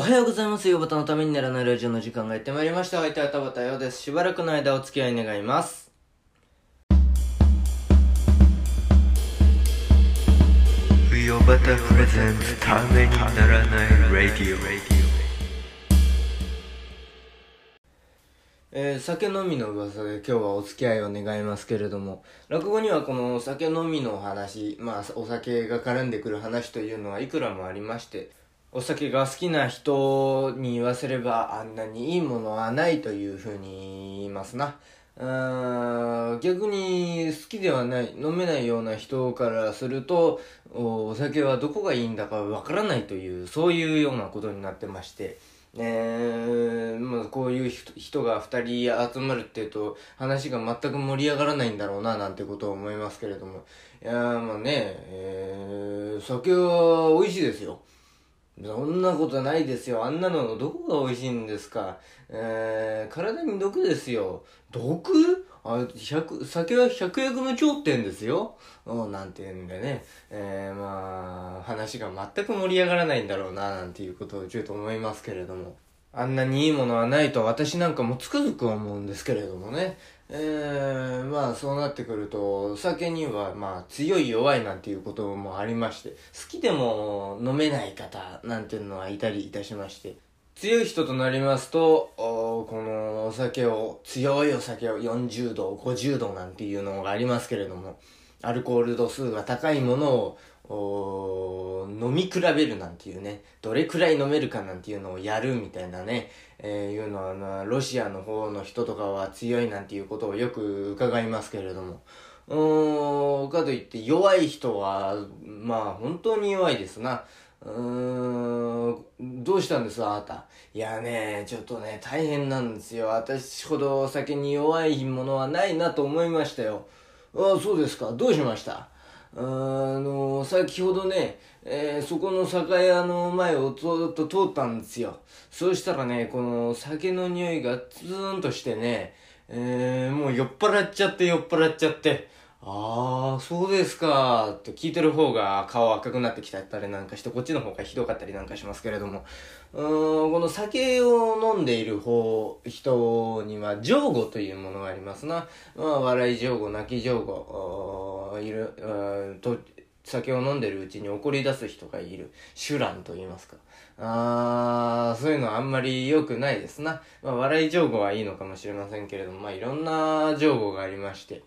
おはようございます。ヨバタのためにならないラジオの時間がやってまいりました。お相手は田畑ようです。しばらくの間お付き合い願います。ヨバタプレゼンツためにならないラディオえー酒飲みの噂で今日はお付き合いを願いますけれども、落語にはこの酒飲みの話、まあお酒が絡んでくる話というのはいくらもありまして、お酒が好きな人に言わせればあんなにいいものはないというふうに言いますな。うーん逆に好きではない、飲めないような人からすると、お酒はどこがいいんだかわからないという、そういうようなことになってまして、えー、まあこういう人が二人集まるっていうと話が全く盛り上がらないんだろうななんてことを思いますけれども。いやまあね、えー、酒は美味しいですよ。そんなことないですよ。あんなのどこが美味しいんですか？えー、体に毒ですよ。毒？あ、百、酒は百薬の頂点ですよ。うん、なんて言うんでね。えー、まあ、話が全く盛り上がらないんだろうな、なんていうことをちょっと思いますけれども。あんなにいいものはないと私なんかもつくづく思うんですけれどもね。え、まあそうなってくると、お酒にはまあ強い弱いなんていうこともありまして、好きでも飲めない方なんていうのはいたりいたしまして、強い人となりますと、このお酒を、強いお酒を40度、50度なんていうのがありますけれども、アルコール度数が高いものを、飲み比べるなんていうね、どれくらい飲めるかなんていうのをやるみたいなね、えーいうのはな、ロシアの方の人とかは強いなんていうことをよく伺いますけれども、うーん、かといって弱い人は、まあ本当に弱いですな。うーん、どうしたんですあなた？いやね、ちょっとね、大変なんですよ。私ほどお酒に弱いものはないなと思いましたよ。ああ、そうですか。どうしました？あの、先ほどね、えーそこの酒屋の前をずっと通ったんですよ。そうしたらね、この酒の匂いがツーンとしてね、えーもう酔っ払っちゃって酔っ払っちゃって、ああ、そうですか、って聞いてる方が顔赤くなってきたりなんかして、こっちの方がひどかったりなんかしますけれども、うん、この酒を飲んでいる方、人には、情語というものがありますな。まあ、笑い情語、泣き情語、いる、と、酒を飲んでるうちに怒り出す人がいる。シュランと言いますか。あー、そういうのはあんまり良くないですな。まあ、笑い上戸はいいのかもしれませんけれども、まあ、いろんな上戸がありまして、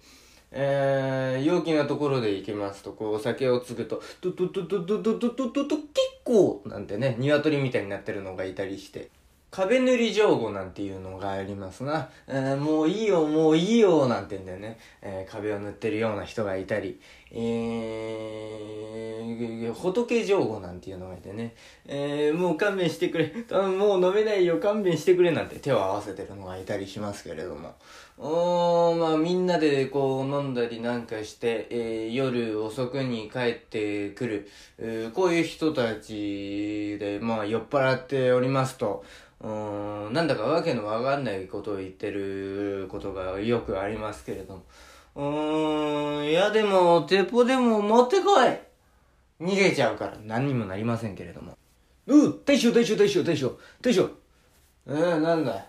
えー、陽気なところで行きますと、こう、お酒を注ぐと、トトトトトトトトトト、結構なんてね、鶏みたいになってるのがいたりして、壁塗り上戸なんていうのがありますな。えーもういいよ、もういいよ、なんてんでね、えー壁を塗ってるような人がいたり、えー、仏情語なんていうのがいてね、えーもう勘弁してくれ、あもう飲めないよ、勘弁してくれ、なんて手を合わせてるのがいたりしますけれども。おー、まあみんなでこう飲んだりなんかして、えー夜遅くに帰ってくる、えーこういう人たちで、まあ酔っ払っておりますと、うーん、なんだかわけのわかんないことを言ってることがよくありますけれども。うーん、いやでも、鉄砲でも持ってこい逃げちゃうから何にもなりませんけれども。うう大将大将大将大将大将えー、なんだ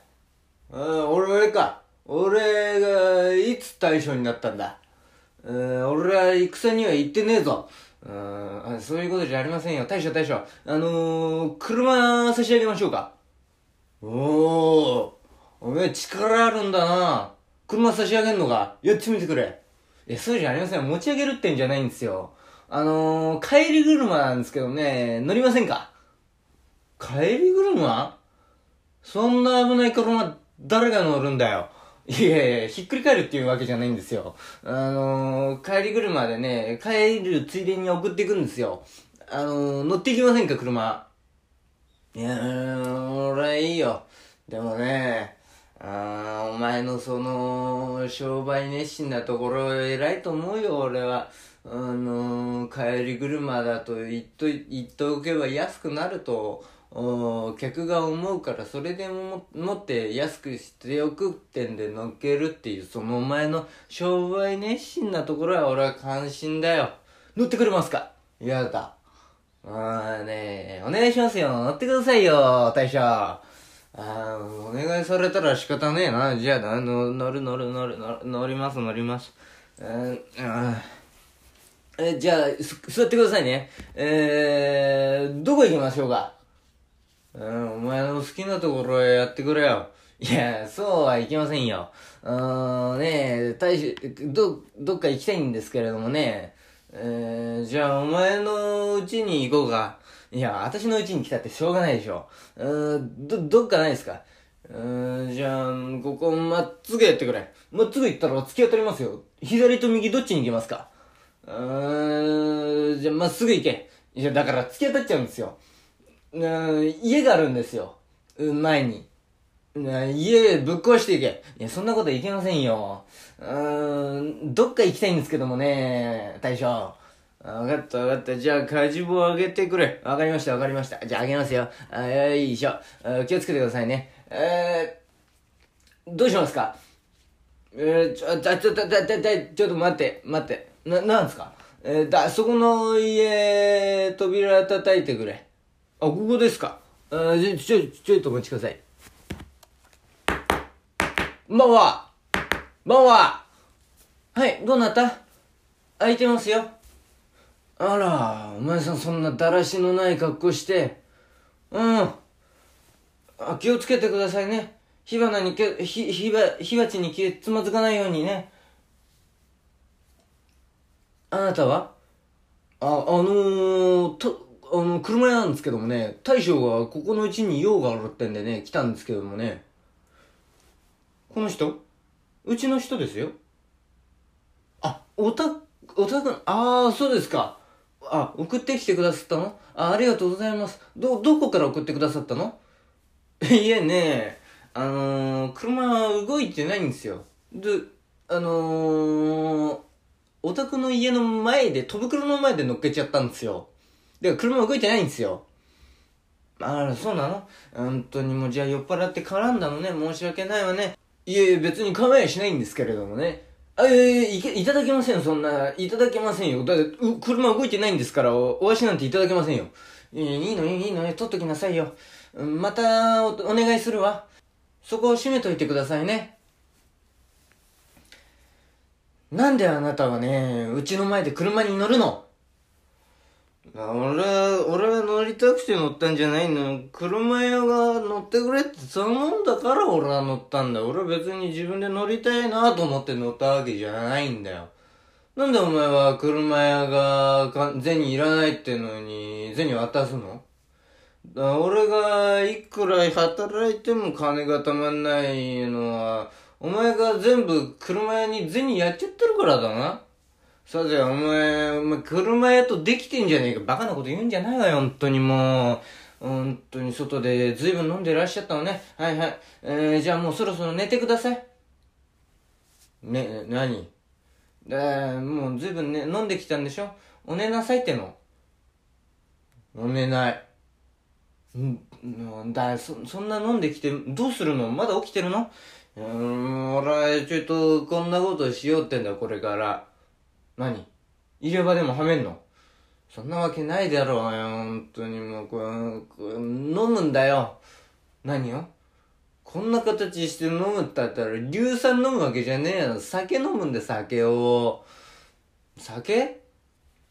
えー、俺、俺か。俺が、いつ大将になったんだ？えー、俺は戦には行ってねえぞ。うーんそういうことじゃありませんよ。大将大将。あのー、車差し上げましょうか。おおおめえ力あるんだな車差し上げんのか？やってみてくれ。え、そうじゃありません。持ち上げるってんじゃないんですよ。あのー、帰り車なんですけどね、乗りませんか？帰り車？そんな危ない車、誰が乗るんだよ。いやいや、ひっくり返るっていうわけじゃないんですよ。あのー、帰り車でね、帰るついでに送っていくんですよ。あのー、乗っていきませんか、車。いやー、俺はいいよ。でもね、あお前のその、商売熱心なところ偉いと思うよ、俺は。あのー、帰り車だと言っと、言っておけば安くなると、客が思うからそれでも持って安くしておくってんで乗っけるっていうそのお前の商売熱心なところは俺は関心だよ乗ってくれますか？嫌だあーねお願いしますよ。乗ってくださいよ、大将。あーお願いされたら仕方ねえな。じゃあ、乗る乗る乗る乗る乗ります乗ります。うん、あー、じゃあ、座ってくださいね。えー、どこ行きましょうか？うん、お前の好きなところへやってくれよ。いや、そうはいきませんよ。うーん、ねえ、大使、ど、どっか行きたいんですけれどもね。えー、じゃあお前の家に行こうか。いや、私の家に来たってしょうがないでしょ。うーん、ど、どっかないですかうーん、じゃあ、ここまっすぐやってくれ。まっすぐ行ったら突き当たりますよ。左と右どっちに行きますかうーん、じゃあまっすぐ行け。いや、だから突き当たっちゃうんですよ。うん、家があるんですよ。うん前に。家ぶっ壊していけ。いや、そんなこといけませんよ。うーん、どっか行きたいんですけどもね、大将。わかったわかった。じゃあ、火事棒あげてくれ。わかりましたわかりました。じゃあ、あげますよ。あよいしょ。あ気をつけてくださいね。えー、どうしますか？えー、ちょ、ちょ、ちょ、ちょ、ちょ、ちょ、ちょっと待って、待って。な、なんですか？えー、だ、そこの家、扉叩いてくれ。あ、ここですかあちょ、ちょ、ちょっとお待ちください。こんばんは。こんばんは。はい、どうなった？開いてますよ。あら、お前さんそんなだらしのない格好して。うん。あ気をつけてくださいね。火花にけ、ひ、火ば、火鉢に気つまずかないようにね。あなたは？あ、あのー、と、あの、車屋なんですけどもね、大将がここのうちに用があるってんでね、来たんですけどもね。この人？うちの人ですよ。あ、おた、おたく、ああ、そうですか。あ、送ってきてくださったの？あ、ありがとうございます。ど、どこから送ってくださったの？いえね、あのー、車動いてないんですよ。で、あのー、お宅の家の前で、戸袋の前で乗っけちゃったんですよ。で、車動いてないんですよ。あら、そうなの？本当にもう、じゃあ酔っ払って絡んだのね。申し訳ないわね。いえいえ、別に構えしないんですけれどもね。あ、いやいやいけ、いただけませんよ、そんな。いただけませんよ。だって、う車動いてないんですから、お、お足なんていただけませんよ。いやいいの、いいの、取っときなさいよ。またお、お願いするわ。そこを閉めといてくださいね。なんであなたはね、うちの前で車に乗るの？俺は、俺は乗りたくて乗ったんじゃないの？車屋が乗ってくれって頼んだから俺は乗ったんだ。俺は別に自分で乗りたいなと思って乗ったわけじゃないんだよ。なんでお前は車屋がか銭いらないってのに銭渡すの？だ俺がいくら働いても金がたまんないのは、お前が全部車屋に銭やっちゃってるからだな。さて、お前、お前、車屋とできてんじゃねえか。バカなこと言うんじゃないわよ、本当にもう。本当に外で随分飲んでらっしゃったのね。はいはい。えー、じゃあもうそろそろ寝てください。ね、何？だもう随分ね、飲んできたんでしょ？お寝なさいっての。お寝ない。んだ、そ、そんな飲んできて、どうするの？まだ起きてるの？うーん、俺はちょっとこんなことしようってんだ、これから。何？入れ歯でもはめんの？そんなわけないだろうよ、本当にもう、これ、これ飲むんだよ。何よこんな形して飲むって言ったら、硫酸飲むわけじゃねえよ。酒飲むんで、酒を。酒？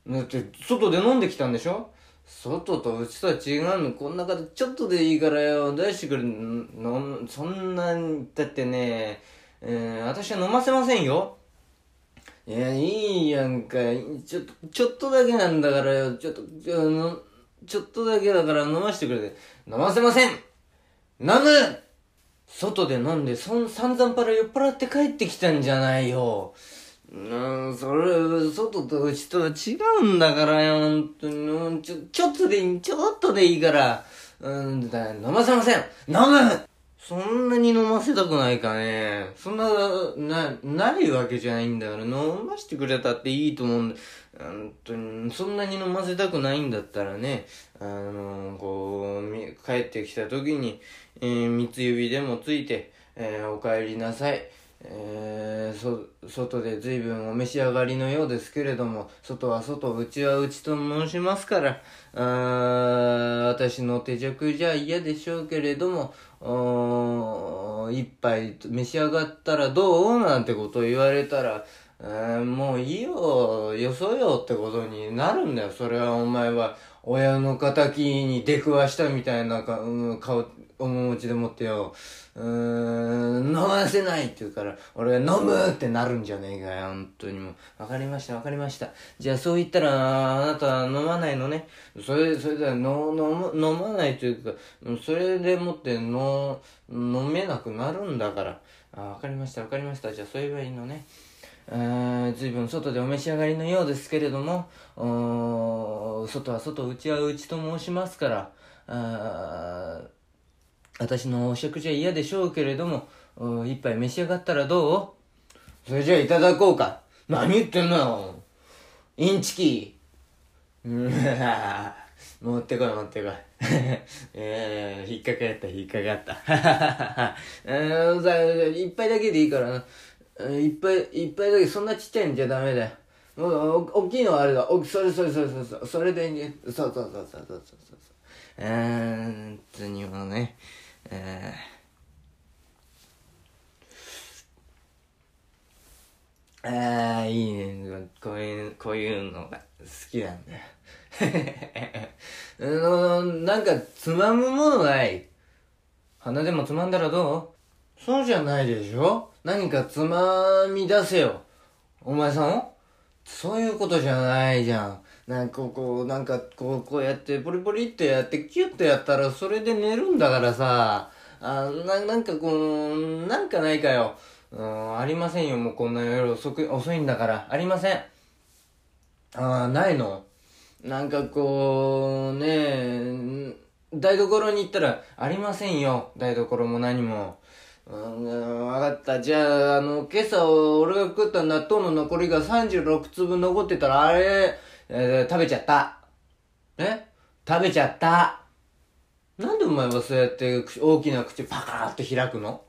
だって、外で飲んできたんでしょ？外とうちとは違うの。こんな形、ちょっとでいいからよ、出してくれ。のそんな、だってね、えー、私は飲ませませんよ。いや、いいやんか。ちょっと、ちょっとだけなんだからよ。ちょっと、ちょのちょっとだけだから飲ましてくれて。飲ませません飲む外で飲んで、そん、散々パラ酔っ払って帰ってきたんじゃないよ。うん、それ、外とうちとは違うんだからよ、本当に。ちょ、ちょっとでいい、ちょっとでいいから。うんだ、飲ませません飲むそんなに飲ませたくないかね。そんな、な、ないわけじゃないんだから、飲ませてくれたっていいと思うんだ。本当に、そんなに飲ませたくないんだったらね、あの、こう、帰ってきた時に、えー三つ指でもついて、えーお帰りなさい。えー、そ、外で随分お召し上がりのようですけれども、外は外、内は内と申しますから、あ私の手弱じゃ嫌でしょうけれども、一杯召し上がったらどう？なんてことを言われたら、えーもういいよ、よそよってことになるんだよ。それはお前は、親の仇に出くわしたみたいなか、うん、顔、面持ちでもってよ、うーん、飲ませないって言うから、俺は飲むってなるんじゃねえかよ、本当にもう。わかりました、わかりました。じゃあそう言ったら、あなたは飲まないのね。それ、それでは、飲む、飲まないというか、それでもって、の、飲めなくなるんだから。あ、わかりました、わかりました。じゃあそう言えばいいのね。えー、随分外でお召し上がりのようですけれども、外は外、内は内と申しますから、私のお食事は嫌でしょうけれども、一杯召し上がったらどう？それじゃあいただこうか。何言ってんのよ。インチキ。うん持ってこい持ってこい。えー、引っかかった引っかかった。えー、さ一杯だけでいいからな。一杯、一杯だけ、そんなちっちゃいんじゃダメだよ。う、お大きいのはあれだ。おそれそれそれそれそれ、それでいいね。そうそうそうそうそうそうそう。えー、本当にもね、えー、ああ、いいね。こういう、こういうのが好きなんだよ。あの、なんか、つまむものない鼻でもつまんだらどう？そうじゃないでしょ？何かつまみ出せよ。お前さん？そういうことじゃないじゃん。なんかこう、なんかこう、こうやってポリポリってやってキュッとやったらそれで寝るんだからさ。あななんかこう、なんかないかよ。うん、ありませんよ、もうこんな夜遅く、遅いんだから。ありません。ああ、ないのなんかこう、ねえ、台所に行ったら、ありませんよ。台所も何も。うん、わかった。じゃあ、あの、今朝俺が食った納豆の残りが36粒残ってたら、あれ、えー食べちゃった。え？食べちゃった。なんでお前はそうやって口大きな口パカーって開くの？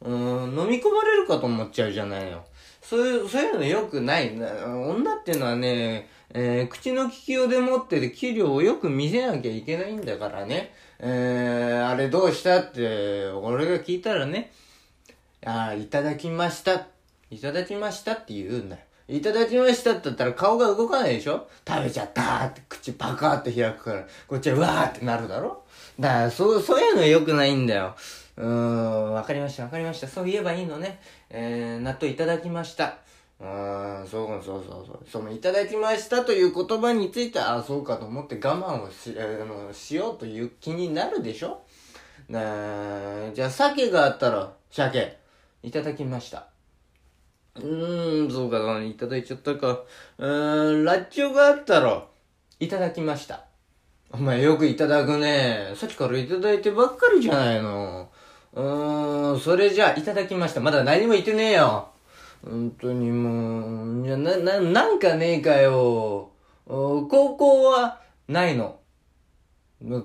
うん、飲み込まれるかと思っちゃうじゃないよ。そういう、そういうのよくない。な女っていうのはね、えー口の利きようでもって器量をよく見せなきゃいけないんだからね。えー、あれどうしたって、俺が聞いたらね、ああ、いただきました。いただきましたって言うんだよ。いただきましたって言ったら顔が動かないでしょ？食べちゃったーって口パカーって開くから、こっちはうわーってなるだろ？だから、そう、そういうの良くないんだよ。うーん、わかりました、わかりました。そう言えばいいのね。えー、納豆いただきました。うーん、そうそうそうそう。その、いただきましたという言葉について、ああ、そうかと思って我慢をし、あの、しようという気になるでしょ？なじゃあ、鮭があったら、鮭。いただきました。うーん、そうか、いただいちゃったか。うーん、ラッチョがあったら、いただきました。お前よくいただくね。さっきからいただいてばっかりじゃないの。うーん、それじゃあ、いただきました。まだ何も言ってねえよ。本当にもう、いや、な、な、なんかねえかよ。高校は、ないの。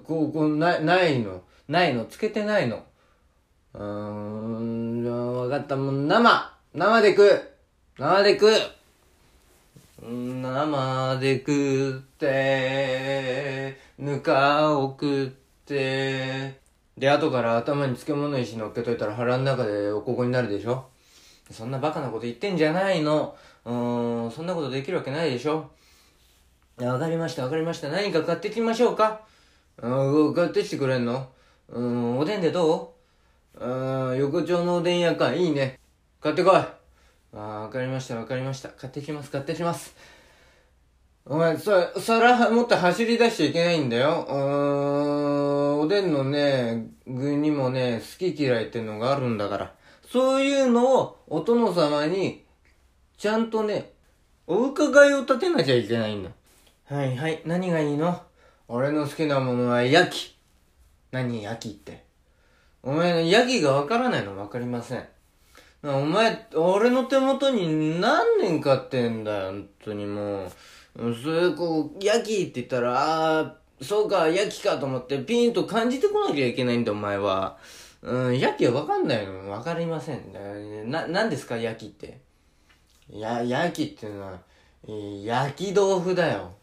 高校、ない、ないの。ないの。つけてないの。うーん、じゃあ、わかった。もう、生生で食う生で食う生で食って、ぬかを食って、で、後から頭に漬物石乗っけといたら腹の中でおここになるでしょそんなバカなこと言ってんじゃないの。うーん、そんなことできるわけないでしょわかりました、わかりました。何か買ってきましょうかうん、買ってきてくれんのうん、おでんでどう？うん、横丁のおでん屋か。いいね。買ってこい。ああ、わかりました、わかりました。買ってきます、買ってきます。お前、さ、皿持って走り出しちゃいけないんだよ。うーん、おでんのね、具にもね、好き嫌いってのがあるんだから。そういうのを、お殿様に、ちゃんとね、お伺いを立てなきゃいけないんだ。はいはい、何がいいの？俺の好きなものは焼き。何焼きって。お前、ヤギがわからないのわかりません。お前、俺の手元に何年買ってんだよ、本当にもう。それ、こう、ヤギって言ったら、ああ、そうか、ヤギかと思ってピンと感じてこなきゃいけないんだ、お前は。うん、焼きはわかんないの。わかりません。な、なんですか、焼きって。や、焼きっていうのは、焼き豆腐だよ。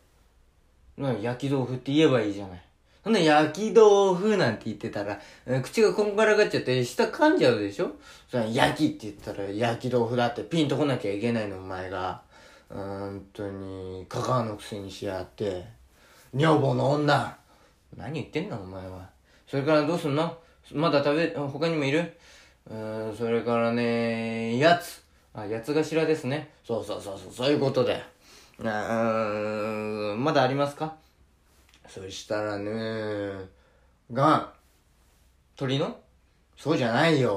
うん、焼き豆腐って言えばいいじゃない。ほんで、焼き豆腐なんて言ってたら、口がこんがらがっちゃって、舌噛んじゃうでしょ？それ焼きって言ったら、焼き豆腐だってピンとこなきゃいけないの、お前が。うーんとに、カカアのくせにしやって。女房の女。何言ってんの、お前は。それからどうすんの？まだ食べ、他にもいる？うーん、それからね、やつ。あ、やつ頭ですね。そうそうそうそう、そういうことだよ。あーまだありますか？そしたらね、がん。鳥の？そうじゃないよ。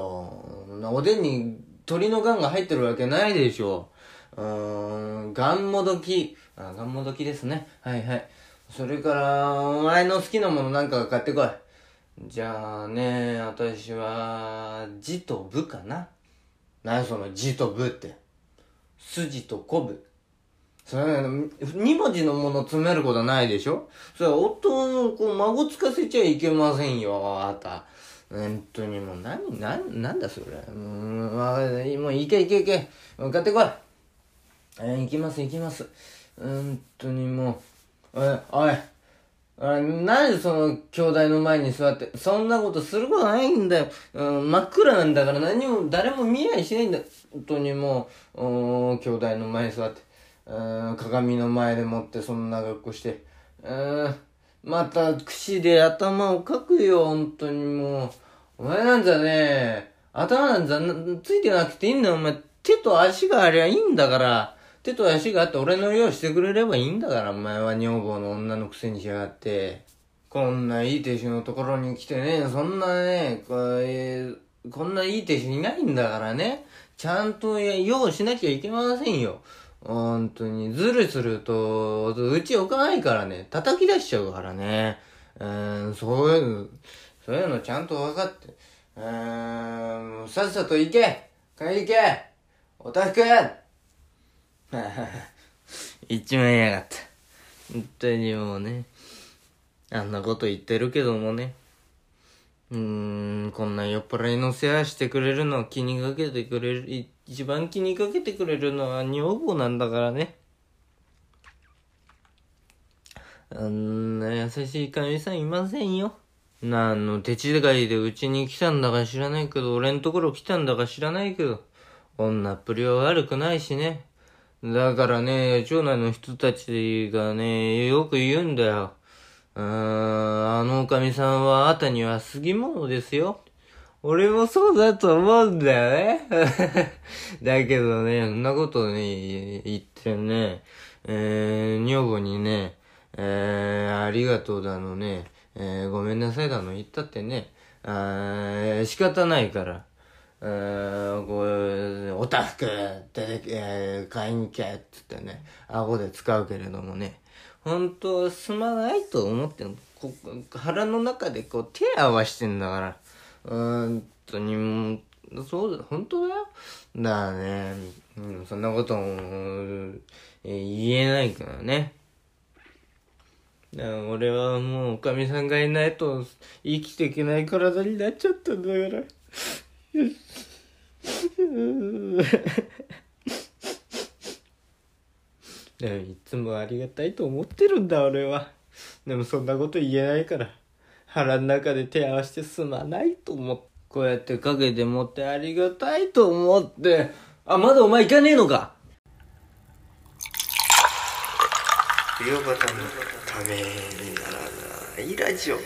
おでんに鳥のがんが入ってるわけないでしょ。うーん、がんもどき。あ、がんもどきですね。はいはい。それから、お前の好きなものなんか買ってこい。じゃあね、私は、じとぶかな。何そのじとぶって。筋と昆布。それ、二文字のもの詰めることはないでしょ？それ、夫の、こう、孫つかせちゃいけませんよ、あなた。本当にもう、何、な、なんだそれ。うん、まあ、もう、行け行け行け。買ってこい。え行きます行きます。本当にもう、おい、おい。あなんでその兄弟の前に座って、そんなことすることないんだよ。うん、真っ暗なんだから何も、誰も見えやしないんだ。本当にもう、兄弟の前に座って、うん、鏡の前でもってそんな格好して、うん、また櫛で頭をかくよ、本当にもう。お前なんざね、頭なんざなついてなくていいんだよ、お前。手と足がありゃいいんだから。手と足があって俺の用意してくれればいいんだから、お前は女房の女のくせにしやがって。こんないい亭主のところに来てね、そんなね、こうこんないい亭主いないんだからね。ちゃんと用しなきゃいけませんよ。本当に、ずるすると、うち置かないからね、叩き出しちゃうからね。うん、そういうの、そういうのちゃんと分かって。うん、さっさと行け帰り行けおたふく一枚やがった。本当にもうね、あんなこと言ってるけどもね。うーん、こんな酔っ払いの世話してくれるのは気にかけてくれる、一番気にかけてくれるのは女房なんだからね。あんな優しい神さんいませんよ。なんの手違いでうちに来たんだか知らないけど、俺んところ来たんだか知らないけど、女っぷりは悪くないしね。だからね、町内の人たちがね、よく言うんだよ。うん、あのおかみさんはあたには過ぎ物ですよ。俺もそうだと思うんだよね。だけどね、そんなことね、言ってね、えー、女房にね、えー、ありがとうだのね、えー、ごめんなさいだの言ったってね、あ仕方ないから。えー、こう、おたふくって、え、買いに行けっつってね、顎で使うけれどもね、本当すまないと思ってこ腹の中でこう手合わしてんだから。うーんとにも、そうだ、本当だよ。だね、うん、そんなことも、え言えないからね。だから俺はもうおかみさんがいないと生きていけない体になっちゃったんだから。いつもありがたいと思ってるんだ俺は。でもそんなこと言えないから。腹の中で手合わせてすまないと思って。こうやって陰でもってありがたいと思って。あ、まだお前行かねえのか冬バタのためにならないラジオ